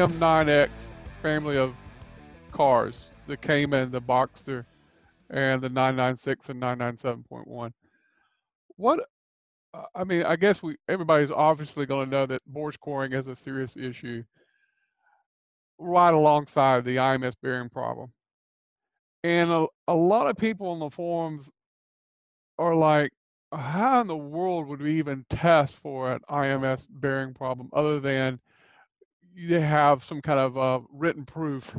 M9X family of cars, the Cayman, the Boxster, and the 996 and 997.1. What I mean, I guess we everybody's obviously going to know that bore scoring is a serious issue right alongside the IMS bearing problem. And a, a lot of people on the forums are like, how in the world would we even test for an IMS bearing problem other than you have some kind of uh, written proof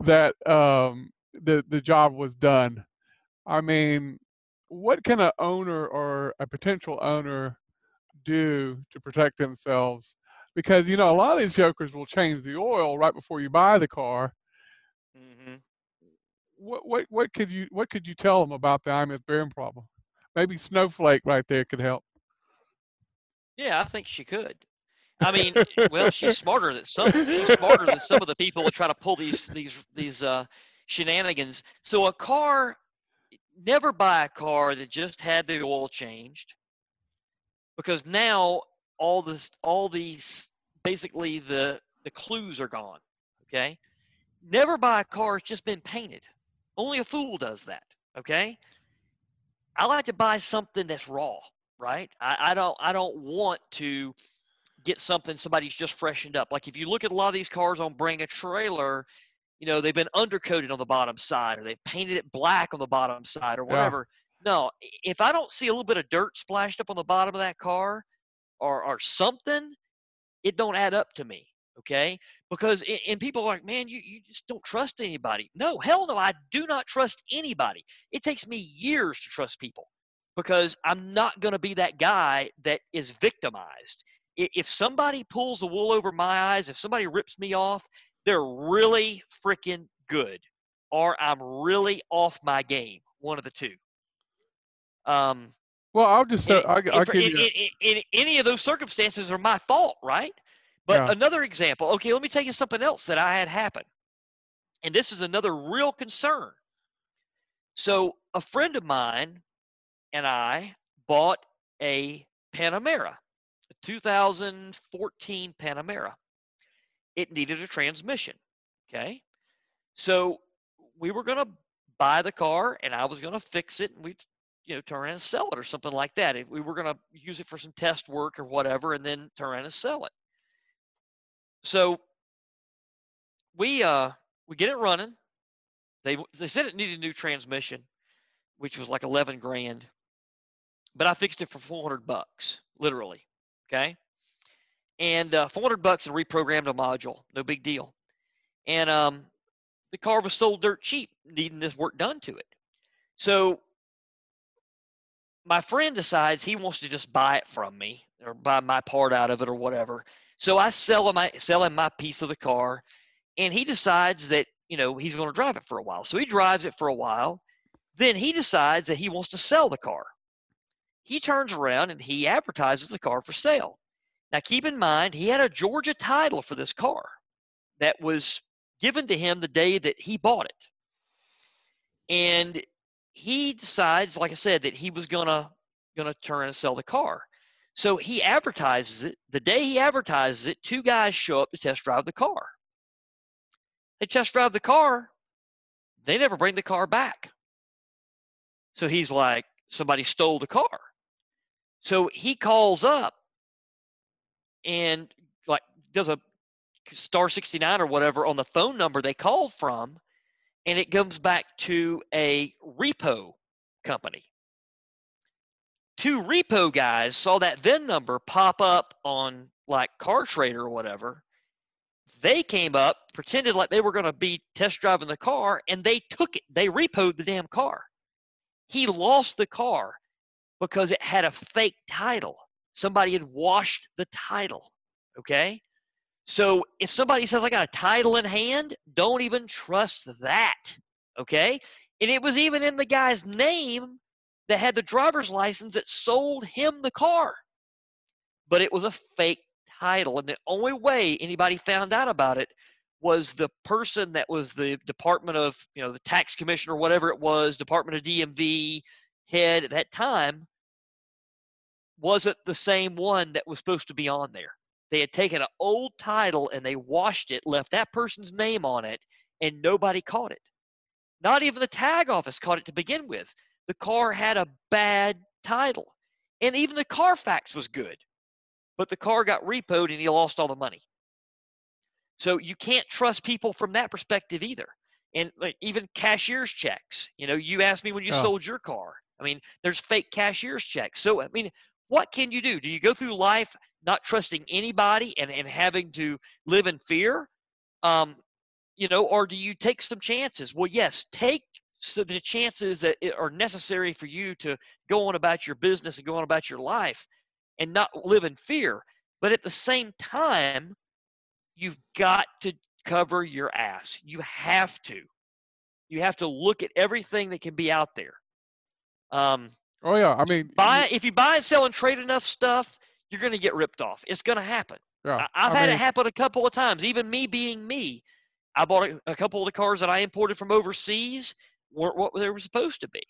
that um, the the job was done? I mean, what can an owner or a potential owner do to protect themselves? Because you know a lot of these jokers will change the oil right before you buy the car. Mm-hmm. What what what could you what could you tell them about the IMS bearing problem? Maybe Snowflake right there could help. Yeah, I think she could. I mean, well, she's smarter than some. She's smarter than some of the people that try to pull these these these uh, shenanigans. So a car never buy a car that just had the oil changed because now all this all these basically the the clues are gone okay never buy a car that's just been painted only a fool does that okay i like to buy something that's raw right i, I don't i don't want to get something somebody's just freshened up like if you look at a lot of these cars on bring a trailer you know they've been undercoated on the bottom side or they've painted it black on the bottom side or whatever. Yeah. No, if I don't see a little bit of dirt splashed up on the bottom of that car or or something, it don't add up to me. Okay, because and people are like, man, you you just don't trust anybody. No, hell no, I do not trust anybody. It takes me years to trust people because I'm not going to be that guy that is victimized. If somebody pulls the wool over my eyes, if somebody rips me off, they're really freaking good, or I'm really off my game. One of the two. Um, well, I'll just say, I'll, I'll give in, you. In, in, any of those circumstances are my fault, right? But yeah. another example. Okay, let me tell you something else that I had happen, and this is another real concern. So a friend of mine and I bought a Panamera, 2014 Panamera it needed a transmission. Okay. So we were going to buy the car and I was going to fix it and we'd, you know, turn around and sell it or something like that. If we were going to use it for some test work or whatever and then turn around and sell it. So we, uh, we get it running. They, they said it needed a new transmission, which was like 11 grand, but I fixed it for 400 bucks, literally. Okay and uh, 400 bucks and reprogrammed a module. No big deal. And um, the car was sold dirt cheap, needing this work done to it. So my friend decides he wants to just buy it from me or buy my part out of it or whatever. So I sell him my sell him my piece of the car, and he decides that you know he's going to drive it for a while. So he drives it for a while. Then he decides that he wants to sell the car. He turns around and he advertises the car for sale. Now, keep in mind, he had a Georgia title for this car that was given to him the day that he bought it. And he decides, like I said, that he was gonna gonna turn and sell the car. So he advertises it. The day he advertises it, two guys show up to test drive the car. They test drive the car. They never bring the car back. So he's like, somebody stole the car. So he calls up and like does a star 69 or whatever on the phone number they called from and it comes back to a repo company. Two repo guys saw that VIN number pop up on like car trader or whatever. They came up pretended like they were going to be test driving the car and they took it. They repoed the damn car. He lost the car because it had a fake title somebody had washed the title. Okay? So if somebody says, I got a title in hand, don't even trust that. Okay? And it was even in the guy's name that had the driver's license that sold him the car. But it was a fake title. And the only way anybody found out about it was the person that was the Department of, you know, the tax commissioner, whatever it was, Department of DMV head at that time wasn't the same one that was supposed to be on there. They had taken an old title and they washed it, left that person's name on it, and nobody caught it. Not even the tag office caught it to begin with. The car had a bad title. And even the Carfax was good. But the car got repoed and he lost all the money. So you can't trust people from that perspective either. And like even cashier's checks. You know, you asked me when you oh. sold your car. I mean, there's fake cashier's checks. So I mean, what can you do? Do you go through life not trusting anybody and, and having to live in fear? Um, you know, or do you take some chances? Well, yes, take so the chances that are necessary for you to go on about your business and go on about your life and not live in fear. But at the same time, you've got to cover your ass. You have to. You have to look at everything that can be out there. Um, oh yeah, I mean, buy if you buy and sell and trade enough stuff, you're going to get ripped off. It's going to happen. Yeah, I, have had mean, it happen a couple of times. Even me being me, I bought a, a, couple of the cars that I imported from overseas weren't what they were supposed to be.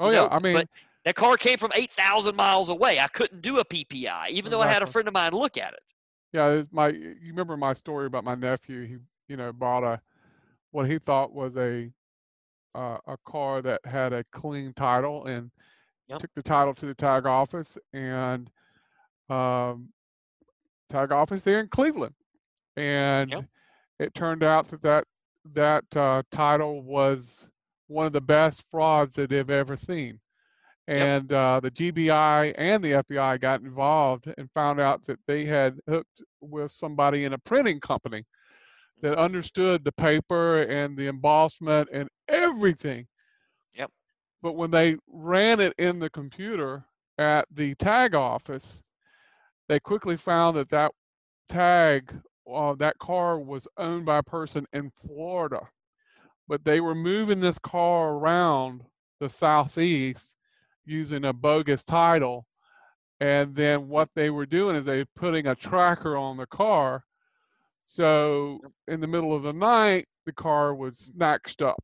Oh yeah, know? I mean, but that car came from eight thousand miles away. I couldn't do a PPI, even though I had a friend of mine look at it. Yeah, my you remember my story about my nephew? He you know bought a what he thought was a uh, a car that had a clean title and yep. took the title to the tag office and um, tag office there in Cleveland, and yep. it turned out that that that uh, title was one of the best frauds that they've ever seen. And yep. uh, the GBI and the FBI got involved and found out that they had hooked with somebody in a printing company that understood the paper and the embossment and everything. But when they ran it in the computer at the tag office, they quickly found that that tag, uh, that car was owned by a person in Florida. But they were moving this car around the southeast using a bogus title. And then what they were doing is they putting a tracker on the car. So in the middle of the night, the car was snatched up.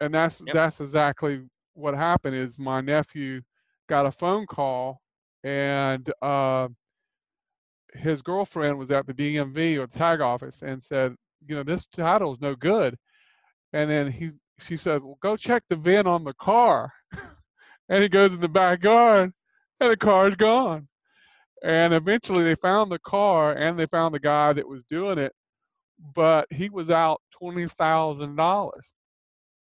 And that's yep. that's exactly what happened is my nephew got a phone call and uh, his girlfriend was at the DMV or the tag office and said, you know, this title is no good. And then he she said, well, go check the VIN on the car. and he goes in the backyard and the car's gone. And eventually they found the car and they found the guy that was doing it, but he was out twenty thousand dollars.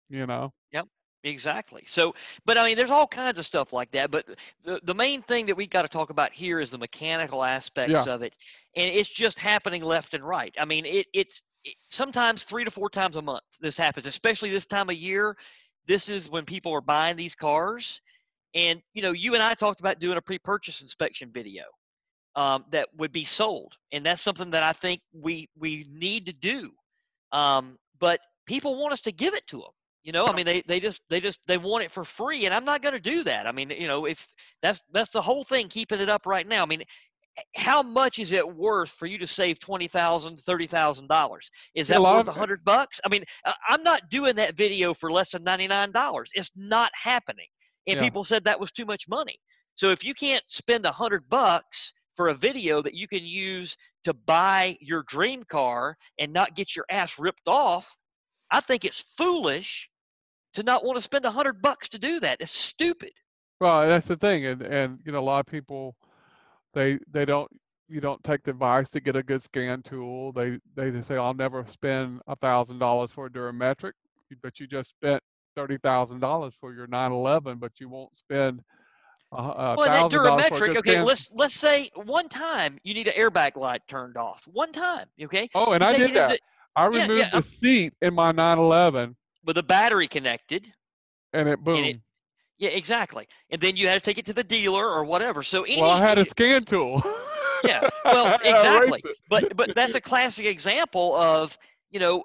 You know. Yep. Exactly. So, but I mean, there's all kinds of stuff like that. But the the main thing that we've got to talk about here is the mechanical aspects yeah. of it, and it's just happening left and right. I mean, it it's it, sometimes three to four times a month this happens, especially this time of year. This is when people are buying these cars and you know, you and I talked about doing a pre-purchase inspection video um, that would be sold, and that's something that I think we we need to do. Um, but people want us to give it to them. You know, I mean, they they just they just they want it for free, and I'm not going to do that. I mean, you know, if that's that's the whole thing, keeping it up right now. I mean, how much is it worth for you to save twenty thousand, thirty thousand dollars? Is that worth a hundred bucks? I mean, uh, I'm not doing that video for less than ninety nine dollars. It's not happening and yeah. people said that was too much money. So if you can't spend a hundred bucks for a video that you can use to buy your dream car and not get your ass ripped off, I think it's foolish to not want to spend a hundred bucks to do that. It's stupid. Well, that's the thing, and and you know a lot of people they they don't you don't take the advice to get a good scan tool. They they say I'll never spend a thousand dollars for a Durametric, but you just spent thirty thousand dollars for your 911, but you won't spend. Uh, well, that Durametric. Okay, let's let's say one time you need an airbag light turned off. One time, okay. Oh, and you I did that. Into, I removed yeah, yeah. the seat in my 911 with a battery connected, and it boom. And it, yeah, exactly. And then you had to take it to the dealer or whatever. So any, well, I had a scan tool. yeah, well, exactly. but but that's a classic example of you know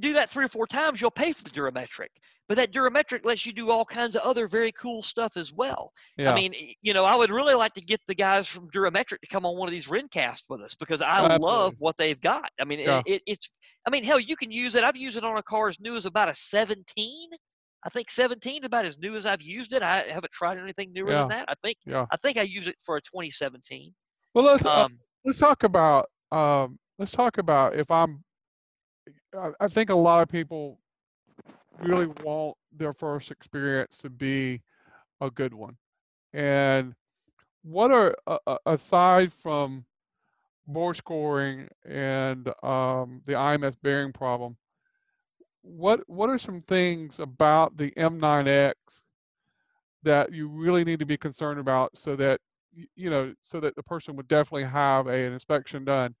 do that three or four times, you'll pay for the Durametric. But that Durametric lets you do all kinds of other very cool stuff as well. Yeah. I mean, you know, I would really like to get the guys from Durametric to come on one of these Rencasts with us because I Absolutely. love what they've got. I mean, yeah. it, it's, I mean, hell, you can use it. I've used it on a car as new as about a 17. I think 17 is about as new as I've used it. I haven't tried anything newer yeah. than that. I think. I think I use it for a 2017. Well, let's, uh, um, let's talk about um, let's talk about if I'm. I, I think a lot of people really want their first experience to be a good one, and what are uh, aside from bore scoring and um, the IMS bearing problem, what what are some things about the M9X that you really need to be concerned about so that you know so that the person would definitely have a, an inspection done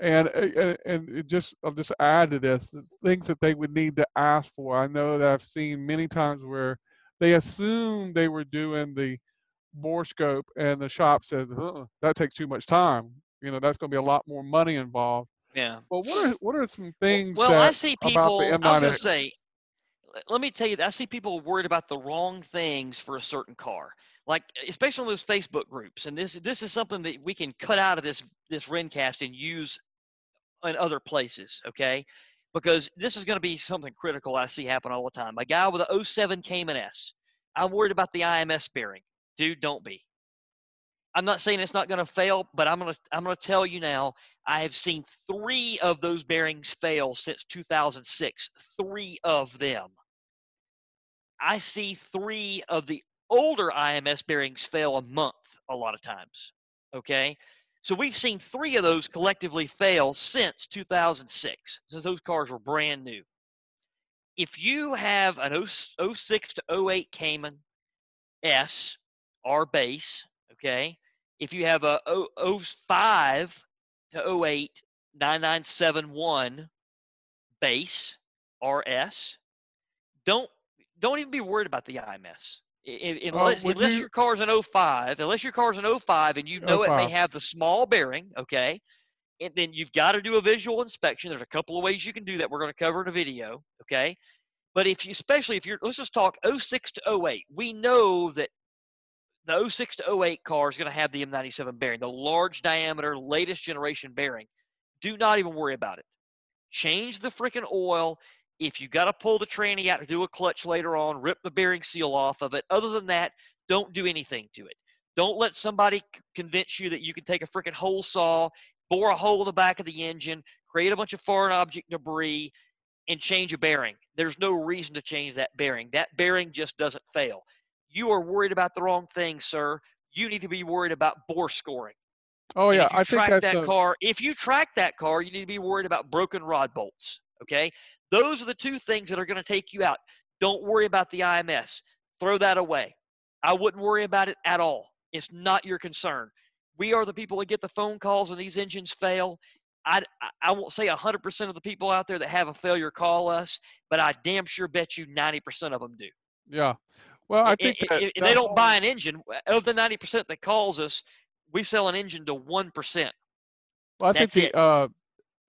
and and, and just I'll just add to this things that they would need to ask for. I know that I've seen many times where they assume they were doing the bore scope and the shop says uh, that takes too much time. You know that's going to be a lot more money involved. Yeah. Well, what are what are some things? Well, that, I see people. I was going to say, let me tell you, I see people worried about the wrong things for a certain car. Like especially on those Facebook groups, and this this is something that we can cut out of this this Rencast and use in other places. Okay, because this is going to be something critical I see happen all the time. A guy with a 07 Cayman S. I'm worried about the IMS bearing. Dude, don't be. I'm not saying it's not going to fail, but I'm going to I'm going to tell you now. I have seen three of those bearings fail since 2006. Three of them. I see three of the older IMS bearings fail a month a lot of times. Okay, so we've seen three of those collectively fail since 2006, since those cars were brand new. If you have an 06 to 08 Cayman S R base, okay, if you have a 05 to 08 9971 base RS, don't don't even be worried about the IMS. Unless, uh, unless you, your car's an 05, unless your car's an 05 and you know 05. it may have the small bearing, okay, and then you've got to do a visual inspection. There's a couple of ways you can do that. We're going to cover in a video, okay. But if you, especially if you're, let's just talk 06 to 08. We know that the 06 to 08 car is going to have the M97 bearing, the large diameter, latest generation bearing. Do not even worry about it. Change the freaking oil. If you got to pull the tranny out to do a clutch later on, rip the bearing seal off of it. Other than that, don't do anything to it. Don't let somebody convince you that you can take a freaking hole saw, bore a hole in the back of the engine, create a bunch of foreign object debris, and change a bearing. There's no reason to change that bearing. That bearing just doesn't fail you are worried about the wrong thing, sir. You need to be worried about bore scoring. Oh yeah, I think that's that a... car. If you track that car, you need to be worried about broken rod bolts. Okay, those are the two things that are going to take you out. Don't worry about the IMS. Throw that away. I wouldn't worry about it at all. It's not your concern. We are the people that get the phone calls when these engines fail. I, I won't say 100% of the people out there that have a failure call us, but I damn sure bet you 90% of them do. Yeah. Well, I think that, if, they don't buy an engine, of the ninety percent that calls us, we sell an engine to one percent. Well, I That's think the uh,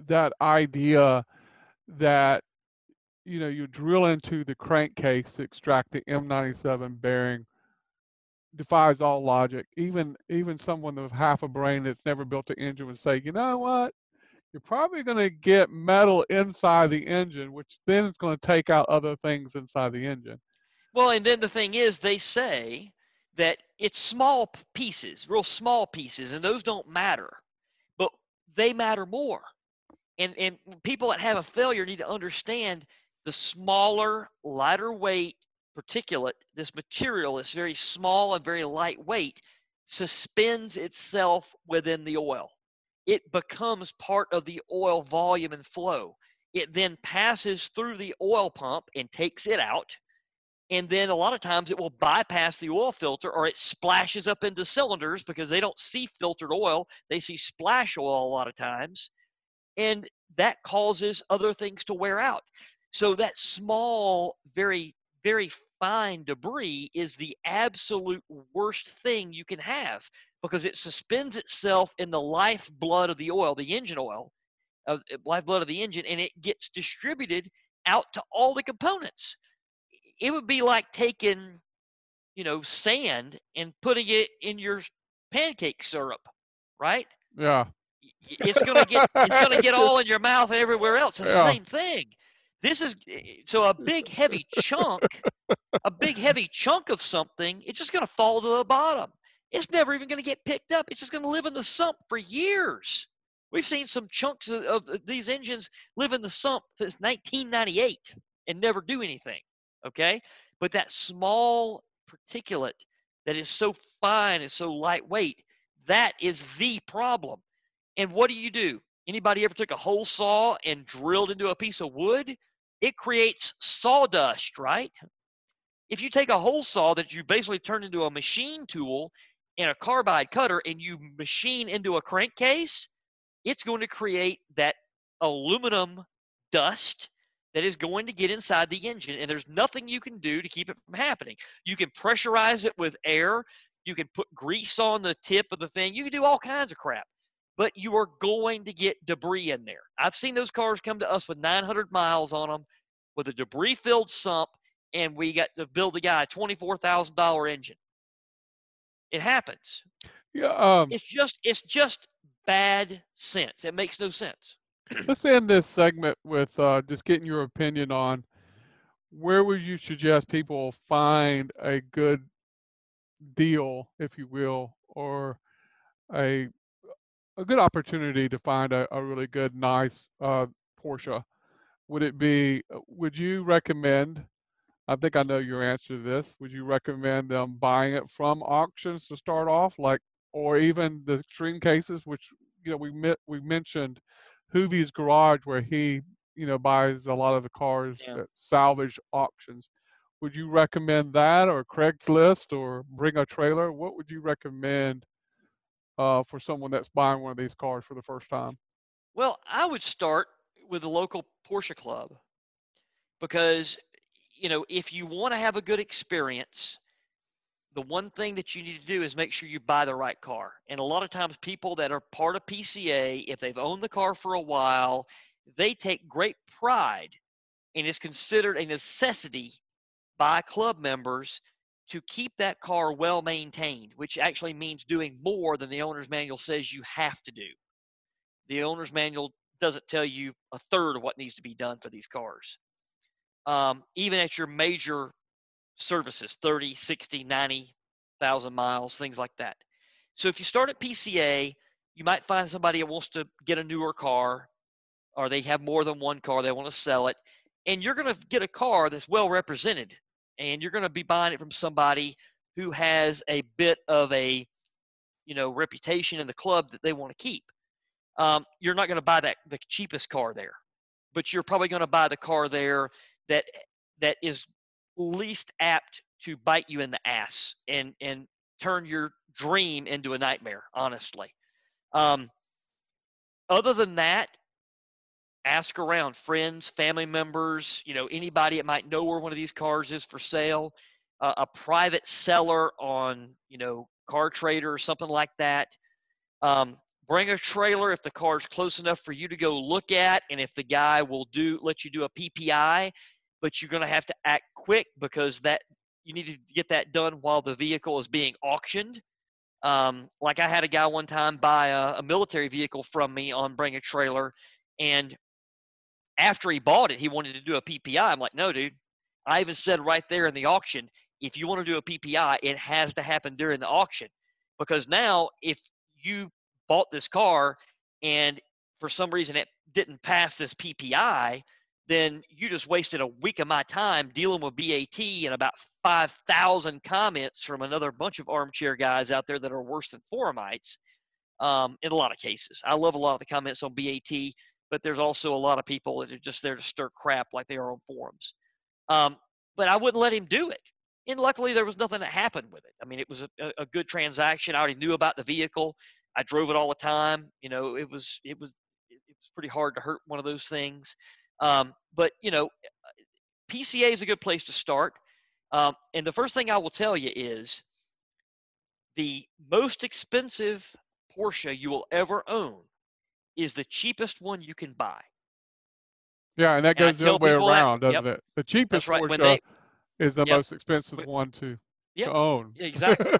that idea that you know you drill into the crankcase to extract the M97 bearing defies all logic. Even even someone with half a brain that's never built an engine would say, you know what? You're probably going to get metal inside the engine, which then is going to take out other things inside the engine. Well, and then the thing is, they say that it's small pieces, real small pieces, and those don't matter, but they matter more. And and people that have a failure need to understand the smaller, lighter weight particulate, this material is very small and very lightweight, suspends itself within the oil. It becomes part of the oil volume and flow. It then passes through the oil pump and takes it out and then a lot of times it will bypass the oil filter or it splashes up into cylinders because they don't see filtered oil they see splash oil a lot of times and that causes other things to wear out so that small very very fine debris is the absolute worst thing you can have because it suspends itself in the lifeblood of the oil the engine oil of uh, lifeblood of the engine and it gets distributed out to all the components it would be like taking, you know, sand and putting it in your pancake syrup, right? Yeah. It's gonna get it's gonna get all in your mouth and everywhere else. It's yeah. the same thing. This is eh, eh, so a big heavy chunk, a big heavy chunk of something. It's just gonna fall to the bottom. it's never even going to get picked up. It's just going to live in the sump for years. We've seen some chunks of, of, these engines live in the sump since 1998 and never do anything. Okay, but that small particulate that is so fine and so lightweight, that is the problem. And what do you do? Anybody ever took a hole saw and drilled into a piece of wood? It creates sawdust, right? If you take a hole saw that you basically turn into a machine tool and a carbide cutter and you machine into a crankcase, it's going to create that aluminum dust that is going to get inside the engine. And there's nothing you can do to keep it from happening. You can pressurize it with air. You can put grease on the tip of the thing. You can do all kinds of crap but you are going to get debris in there. I've seen those cars come to us with 900 miles on them with a debris filled sump and we got to build the guy a $24000 engine. It happens. Yeah um, it's just it's just bad sense. It makes no sense. Let's end this segment with uh, just getting your opinion on where would you suggest people find a good deal, if you will, or a a good opportunity to find a, a really good, nice uh, Porsche? Would it be? Uh, would you recommend? I think I know your answer to this. Would you recommend them buying it from auctions to start off, like, or even the extreme cases, which you know we met, we mentioned Hoovie's garage where he, you know, buys a lot of the cars yeah. at salvage auctions. Would you recommend that or Craigslist or bring a trailer? What would you recommend uh, for someone that's buying one of these cars for the first time? Well, I would start with the local Porsche club because, you know, if you want to have a good experience, the one thing that you need to do is make sure you buy the right car. And a lot of times, people that are part of PCA, if they've owned the car for a while, they take great pride and it's considered a necessity by club members to keep that car well maintained, which actually means doing more than the owner's manual says you have to do. The owner's manual doesn't tell you a third of what needs to be done for these cars. Um, even at your major services 30 60 90,000 miles things like that so if you start at pca you might find somebody that wants to get a newer car or they have more than one car they want to sell it and you're going to get a car that's well represented and you're going to be buying it from somebody who has a bit of a you know reputation in the club that they want to keep. Um, you're not going to buy that the cheapest car there but you're probably going to buy the car there that that is least apt to bite you in the ass and and turn your dream into a nightmare honestly. Um, other than that ask around friends family members you know anybody that might know where one of these cars is for sale uh, a private seller on you know car trader or something like that um, bring a trailer if the car is close enough for you to go look at and if the guy will do let you do a ppi but you're going to have to act quick because that you need to get that done while the vehicle is being auctioned. Um, like I had a guy one time buy a, a military vehicle from me on Bring a Trailer, and after he bought it, he wanted to do a PPI. I'm like, no, dude. I even said right there in the auction, if you want to do a PPI, it has to happen during the auction, because now if you bought this car and for some reason it didn't pass this PPI, then you just wasted a week of my time dealing with BAT and about 5,000 comments from another bunch of armchair guys out there that are worse than forumites um, in a lot of cases. I love a lot of the comments on BAT, but there's also a lot of people that are just there to stir crap like they are on forums. Um, but I wouldn't let him do it. And luckily, there was nothing that happened with it. I mean, it was a, a good transaction. I already knew about the vehicle. I drove it all the time. You know, it was it was it was pretty hard to hurt one of those things. Um, but you know, PCA is a good place to start. Um, and the first thing I will tell you is the most expensive Porsche you will ever own is the cheapest one you can buy. Yeah, and that goes the other way around, that, doesn't yep, it? The cheapest right. Porsche they, is the yep, most expensive but, one to, yep, to own. Exactly.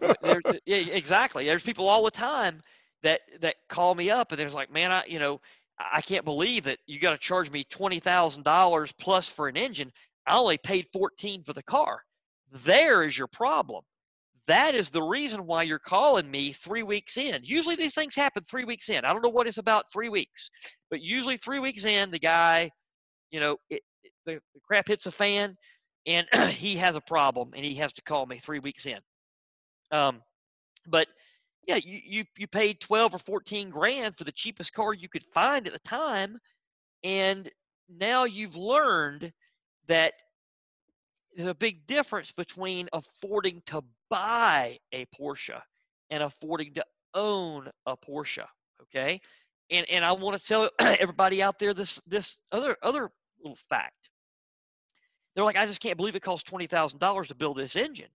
yeah, exactly. There's people all the time that that call me up and there's like, man, I you know, I can't believe that you got to charge me twenty thousand dollars plus for an engine. I only paid fourteen for the car. There is your problem. That is the reason why you're calling me three weeks in. Usually these things happen three weeks in. I don't know what it's about three weeks, but usually three weeks in, the guy, you know, it, it, the, the crap hits a fan and he has a problem and he has to call me three weeks in. Um, but yeah, you, you, you paid 12 or 14 grand for the cheapest car you could find at the time. And now you've learned that there's a big difference between affording to buy a Porsche and affording to own a Porsche. Okay. And, and I want to tell everybody out there this, this other, other little fact. They're like, I just can't believe it costs $20,000 to build this engine.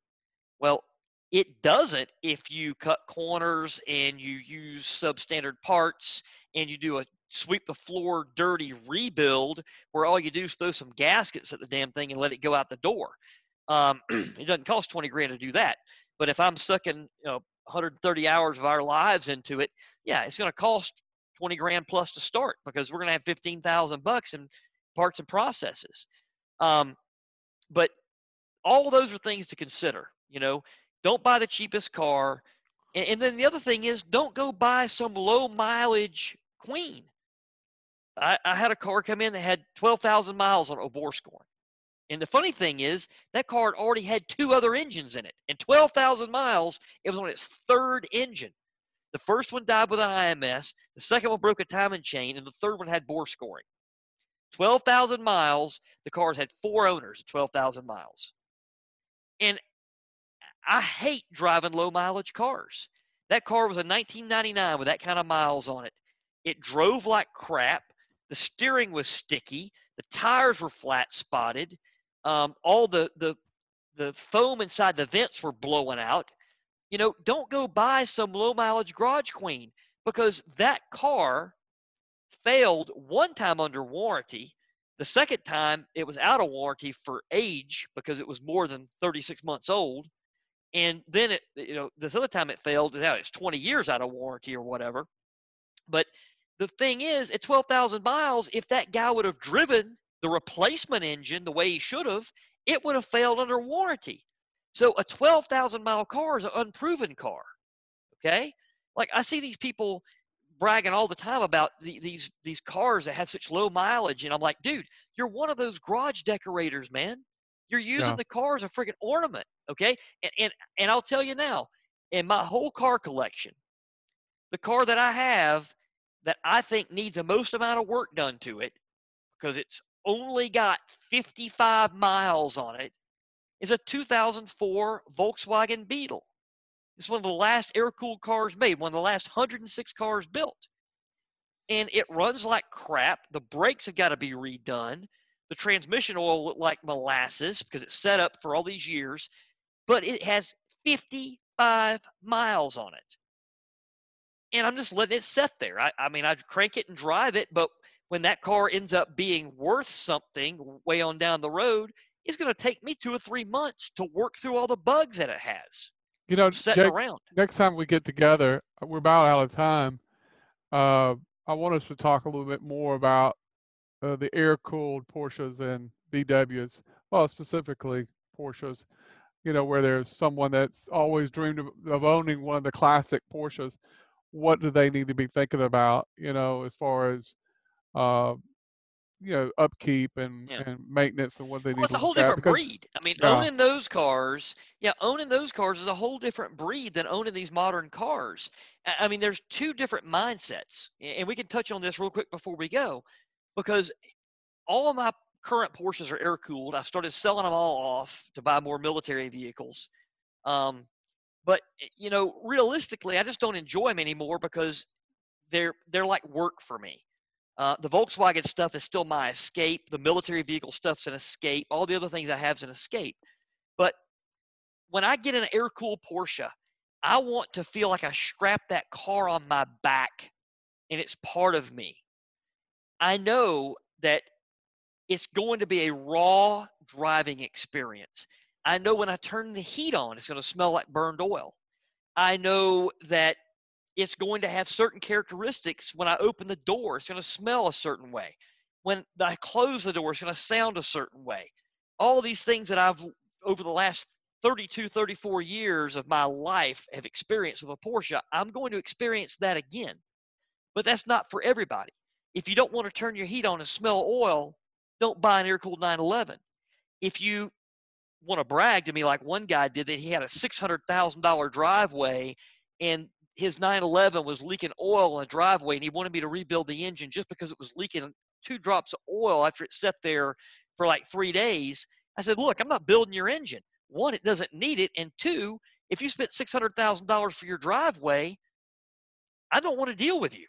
Well, it doesn't if you cut corners and you use substandard parts and you do a sweep the floor dirty rebuild where all you do is throw some gaskets at the damn thing and let it go out the door. Um, it doesn't cost 20 grand to do that. But if I'm sucking you know, 130 hours of our lives into it, yeah, it's going to cost 20 grand plus to start because we're going to have 15,000 bucks in parts and processes. Um, but all those are things to consider. You know, don't buy the cheapest car. And, and then the other thing is, don't go buy some low mileage queen. I, I had a car come in that had 12,000 miles on scoring. And the funny thing is, that car already had two other engines in it. And 12,000 miles, it was on its third engine. The first one died with an IMS, the second one broke a timing chain, and the third one had bore scoring. 12,000 miles, the cars had four owners at 12,000 miles. And I hate driving low mileage cars. That car was a 1999 with that kind of miles on it. It drove like crap. The steering was sticky. The tires were flat spotted. Um, all the, the the foam inside the vents were blowing out. You know, don't go buy some low mileage garage queen because that car failed one time under warranty. The second time it was out of warranty for age because it was more than 36 months old. And then it, you know, this other time it failed. Now it's 20 years out of warranty or whatever. But the thing is, at 12,000 miles, if that guy would have driven the replacement engine the way he should have, it would have failed under warranty. So a 12,000 mile car is an unproven car. Okay? Like I see these people bragging all the time about the, these these cars that have such low mileage, and I'm like, dude, you're one of those garage decorators, man. You're using yeah. the car as a freaking ornament. Okay? And, and and I'll tell you now, in my whole car collection, the car that I have that I think needs the most amount of work done to it because it's only got 55 miles on it is a 2004 Volkswagen Beetle. It's one of the last air cooled cars made, one of the last 106 cars built. And it runs like crap. The brakes have got to be redone. The transmission oil looked like molasses because it's set up for all these years, but it has 55 miles on it and I'm just letting it sit there. I, I mean, I'd crank it and drive it, but when that car ends up being worth something way on down the road, it's going to take me two or three months to work through all the bugs that it has. You know, Jake, around. Next time we get together, uh, we're about out of time. Uh, I want us to talk a little bit more about uh, the air-cooled Porsches and VWs. Well, specifically Porsches. You know, where there's someone that's always dreamed of, of owning one of the classic Porsches what do they need to be thinking about, you know, as far as uh, you know, upkeep and, yeah. and maintenance and what they well, need. It's a whole different because, breed. I mean, yeah. owning those cars, yeah, owning those cars is a whole different breed than owning these modern cars. I mean, there's two different mindsets, and we can touch on this real quick before we go, because all of my current Porsches are air cooled. I started selling them all off to buy more military vehicles. Um, but eh, you know, realistically, I just don't enjoy them anymore because they're they're like work for me. Uh, the Volkswagen stuff is still my escape. The military vehicle stuff's an escape. All the other things I have is an escape. But when I get an air cooled Porsche, I want to feel like I strap that car on my back and it's part of me. I know that it's going to be a raw driving experience. I know when I turn the heat on, it's going to smell like burned oil. I know that it's going to have certain characteristics when I open the door. It's going to smell a certain way. When I close the door, it's going to sound a certain way. All these things that I've over the last 32, 34 years of my life have experienced with a Porsche, I'm going to experience that again. But that's not for everybody. If you don't want to turn your heat on and smell oil, don't buy an air cooled 911. If you want to brag to me like one guy did that he had a $600,000 driveway and his 911 was leaking oil in the driveway and he wanted me to rebuild the engine just because it was leaking two drops of oil after it sat there for like three days. I said, look, I'm not building your engine. One, it doesn't need it. And two, if you spent $600,000 for your driveway, I don't want to deal with you.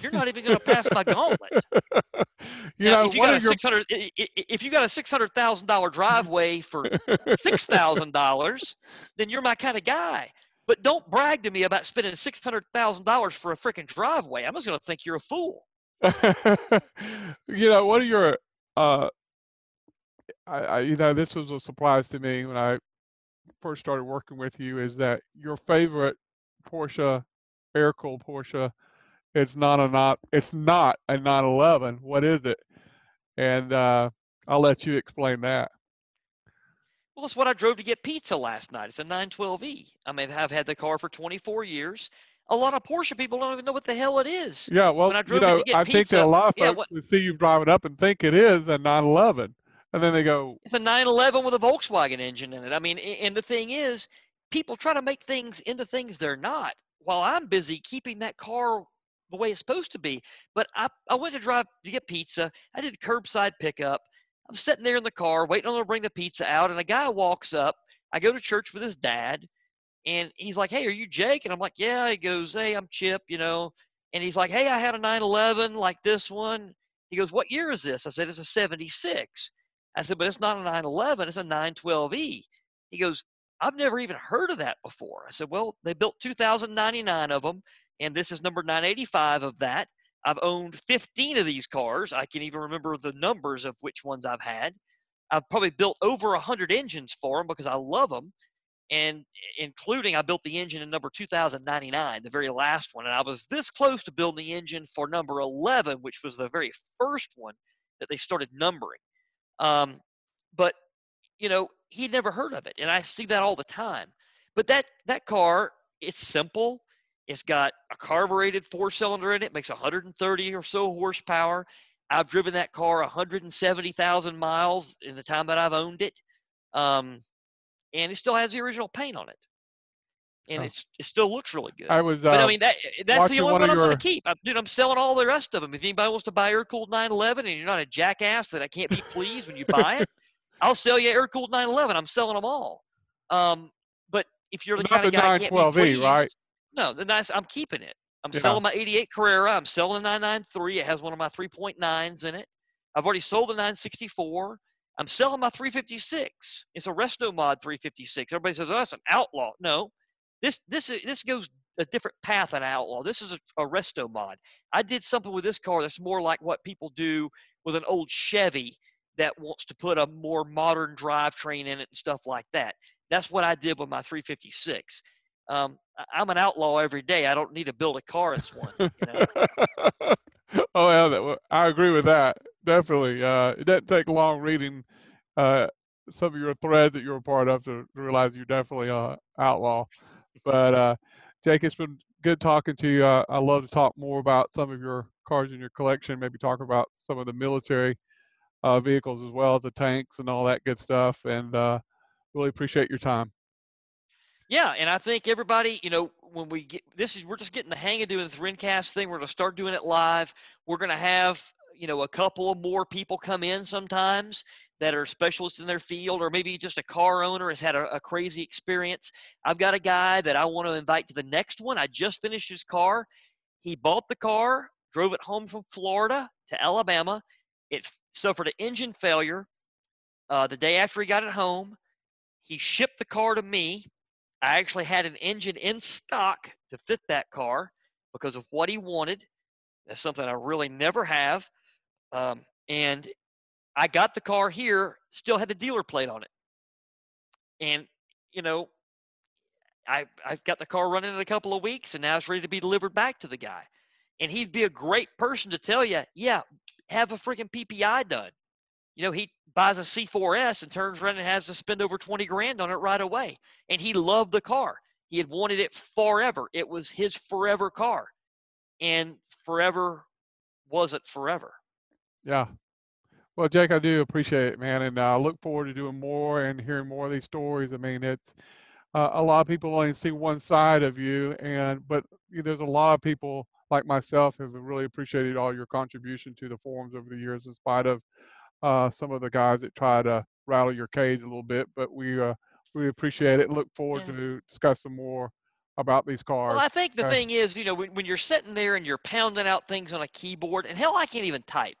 You're not even going to pass my gauntlet. you now, know, if you got a six hundred, if you got a six hundred thousand dollar driveway for six thousand dollars, then you're my kind of guy. But don't brag to me about spending six hundred thousand dollars for a freaking driveway. I'm just going to think you're a fool. you know, what are your, uh, I, I, you know, this was a surprise to me when I first started working with you. Is that your favorite Porsche, air cooled Porsche? It's not a not. It's not a 911. What is it? And uh, I'll let you explain that. Well, it's what I drove to get pizza last night. It's a 912E. I mean, I've had the car for 24 years. A lot of Porsche people don't even know what the hell it is. Yeah, well, I you know, I pizza, think that a lot of folks yeah, see you driving up and think it is a 911, and then they go, "It's a 911 with a Volkswagen engine in it." I mean, and the thing is, people try to make things into things they're not. While I'm busy keeping that car the way it's supposed to be. But I, I went to drive to get pizza. I did curbside pickup. I'm sitting there in the car waiting on them to bring the pizza out, and a guy walks up. I go to church with his dad, and he's like, "Hey, are you Jake?" And I'm like, "Yeah." He goes, "Hey, I'm Chip," you know. And he's like, "Hey, I had a 911 like this one." He goes, "What year is this?" I said, "It's a 76." I said, "But it's not a 911. It's a 912E." He goes, "I've never even heard of that before." I said, "Well, they built 2,099 of them, and this is number 985 of that." I've owned 15 of these cars. I can even remember the numbers of which ones I've had. I've probably built over 100 engines for them because I love them. And including, I built the engine in number 2099, the very last one. And I was this close to building the engine for number 11, which was the very first one that they started numbering. Um, but, you know, he'd never heard of it. And I see that all the time. But that, that car, it's simple. It's got a carbureted four cylinder in it, makes 130 or so horsepower. I've driven that car 170,000 miles in the time that I've owned it. Um, and it still has the original paint on it. And oh. it's, it still looks really good. I was, uh, but I uh, mean, that, that's the only one, one I'm your... going to keep. I'm, dude, I'm selling all the rest of them. If anybody wants to buy air cooled 911 and you're not a jackass that I can't be pleased when you buy it, I'll sell you air cooled 911. I'm selling them all. Um, but if you're the not kind of guy that can't be pleased, right? No, the nice. I'm keeping it. I'm yeah. selling my 88 Carrera. I'm selling the 993. It has one of my 3.9s in it. I've already sold the 964. I'm selling my 356. It's a Resto Mod 356. Everybody says, "Oh, that's an outlaw." No, this this this goes a different path than outlaw. This is a, a Resto Mod. I did something with this car that's more like what people do with an old Chevy that wants to put a more modern drivetrain in it and stuff like that. That's what I did with my 356 um, I'm an outlaw every day. I don't need to build a car as one. You know? oh yeah, I agree with that. Definitely. Uh, it doesn't take long reading uh, some of your threads that you're a part of to realize you're definitely an outlaw. But uh, Jake, it's been good talking to you. I love to talk more about some of your cars in your collection. Maybe talk about some of the military uh, vehicles as well as the tanks and all that good stuff. And uh, really appreciate your time. Yeah, and I think everybody, you know, when we get this is we're just getting the hang of doing this Rencast thing. We're gonna start doing it live. We're gonna have you know a couple of more people come in sometimes that are specialists in their field, or maybe just a car owner has had a, a crazy experience. I've got a guy that I want to invite to the next one. I just finished his car. He bought the car, drove it home from Florida to Alabama. It suffered an engine failure uh, the day after he got it home. He shipped the car to me I actually had an engine in stock to fit that car because of what he wanted. That's something I really never have. Um, and I got the car here, still had the dealer plate on it. And, you know, I, I've got the car running in a couple of weeks and now it's ready to be delivered back to the guy. And he'd be a great person to tell you, yeah, have a freaking PPI done you know, he buys a C4S and turns around and has to spend over 20 grand on it right away. And he loved the car. He had wanted it forever. It was his forever car. And forever wasn't forever. Yeah. Well, Jake, I do appreciate it, man. And I uh, look forward to doing more and hearing more of these stories. I mean, it's uh, a lot of people only see one side of you, and but there's a lot of people like myself have really appreciated all your contribution to the forums over the years, in spite of uh, some of the guys that try to rattle your cage a little bit. But we uh, we appreciate it. Look forward yeah. to discuss some more about these cars. Well, I think the okay. thing is, you know, when, when you're sitting there and you're pounding out things on a keyboard, and hell, I can't even type.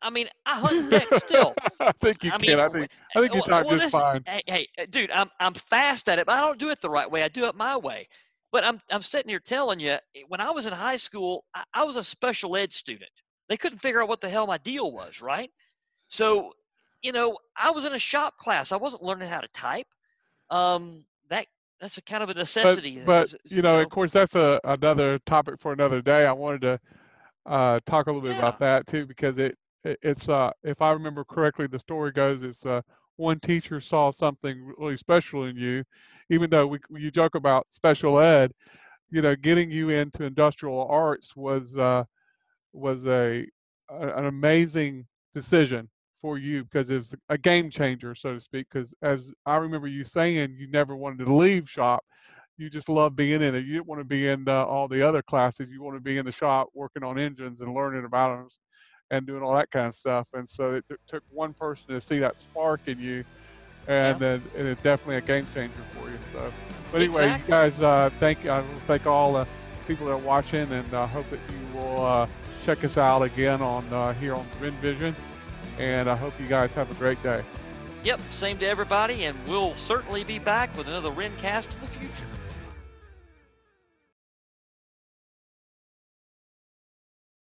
I, mean, I hunt decks still. I think you I can. Mean, I think I think you type well, just listen, fine. Hey, hey, uh, dude, I'm I'm fast at it, but I don't do it the right way. I do it my way. But I'm I'm sitting here telling you, when I was in high school, I, I was a special ed student. They couldn't figure out what the hell my deal was, right? So, you know, I was in a shop class. I wasn't learning how to type. Um, that that's a kind of a necessity. But, but you, know, of course, that's a another topic for another day. I wanted to uh, talk a little bit yeah. about that too because it, it, it's uh, if I remember correctly, the story goes it's uh, one teacher saw something really special in you, even though we you joke about special ed, you know, getting you into industrial arts was uh, was a, a an amazing decision for you because it was a game changer, so to speak. Because as I remember you saying, you never wanted to leave shop. You just loved being in it. You didn't want to be in uh, all the other classes. You want to be in the shop working on engines and learning about them and doing all that kind of stuff. And so it t- took one person to see that spark in you, and yeah. then and it's definitely a game changer for you. So, but anyway, exactly. you guys, uh, thank I will thank all the people that are watching, and I uh, hope that you will uh, check us out again on uh, here on Win Vision and I hope you guys have a great day. Yep, same to everybody, and we'll certainly be back with another Rencast in the future.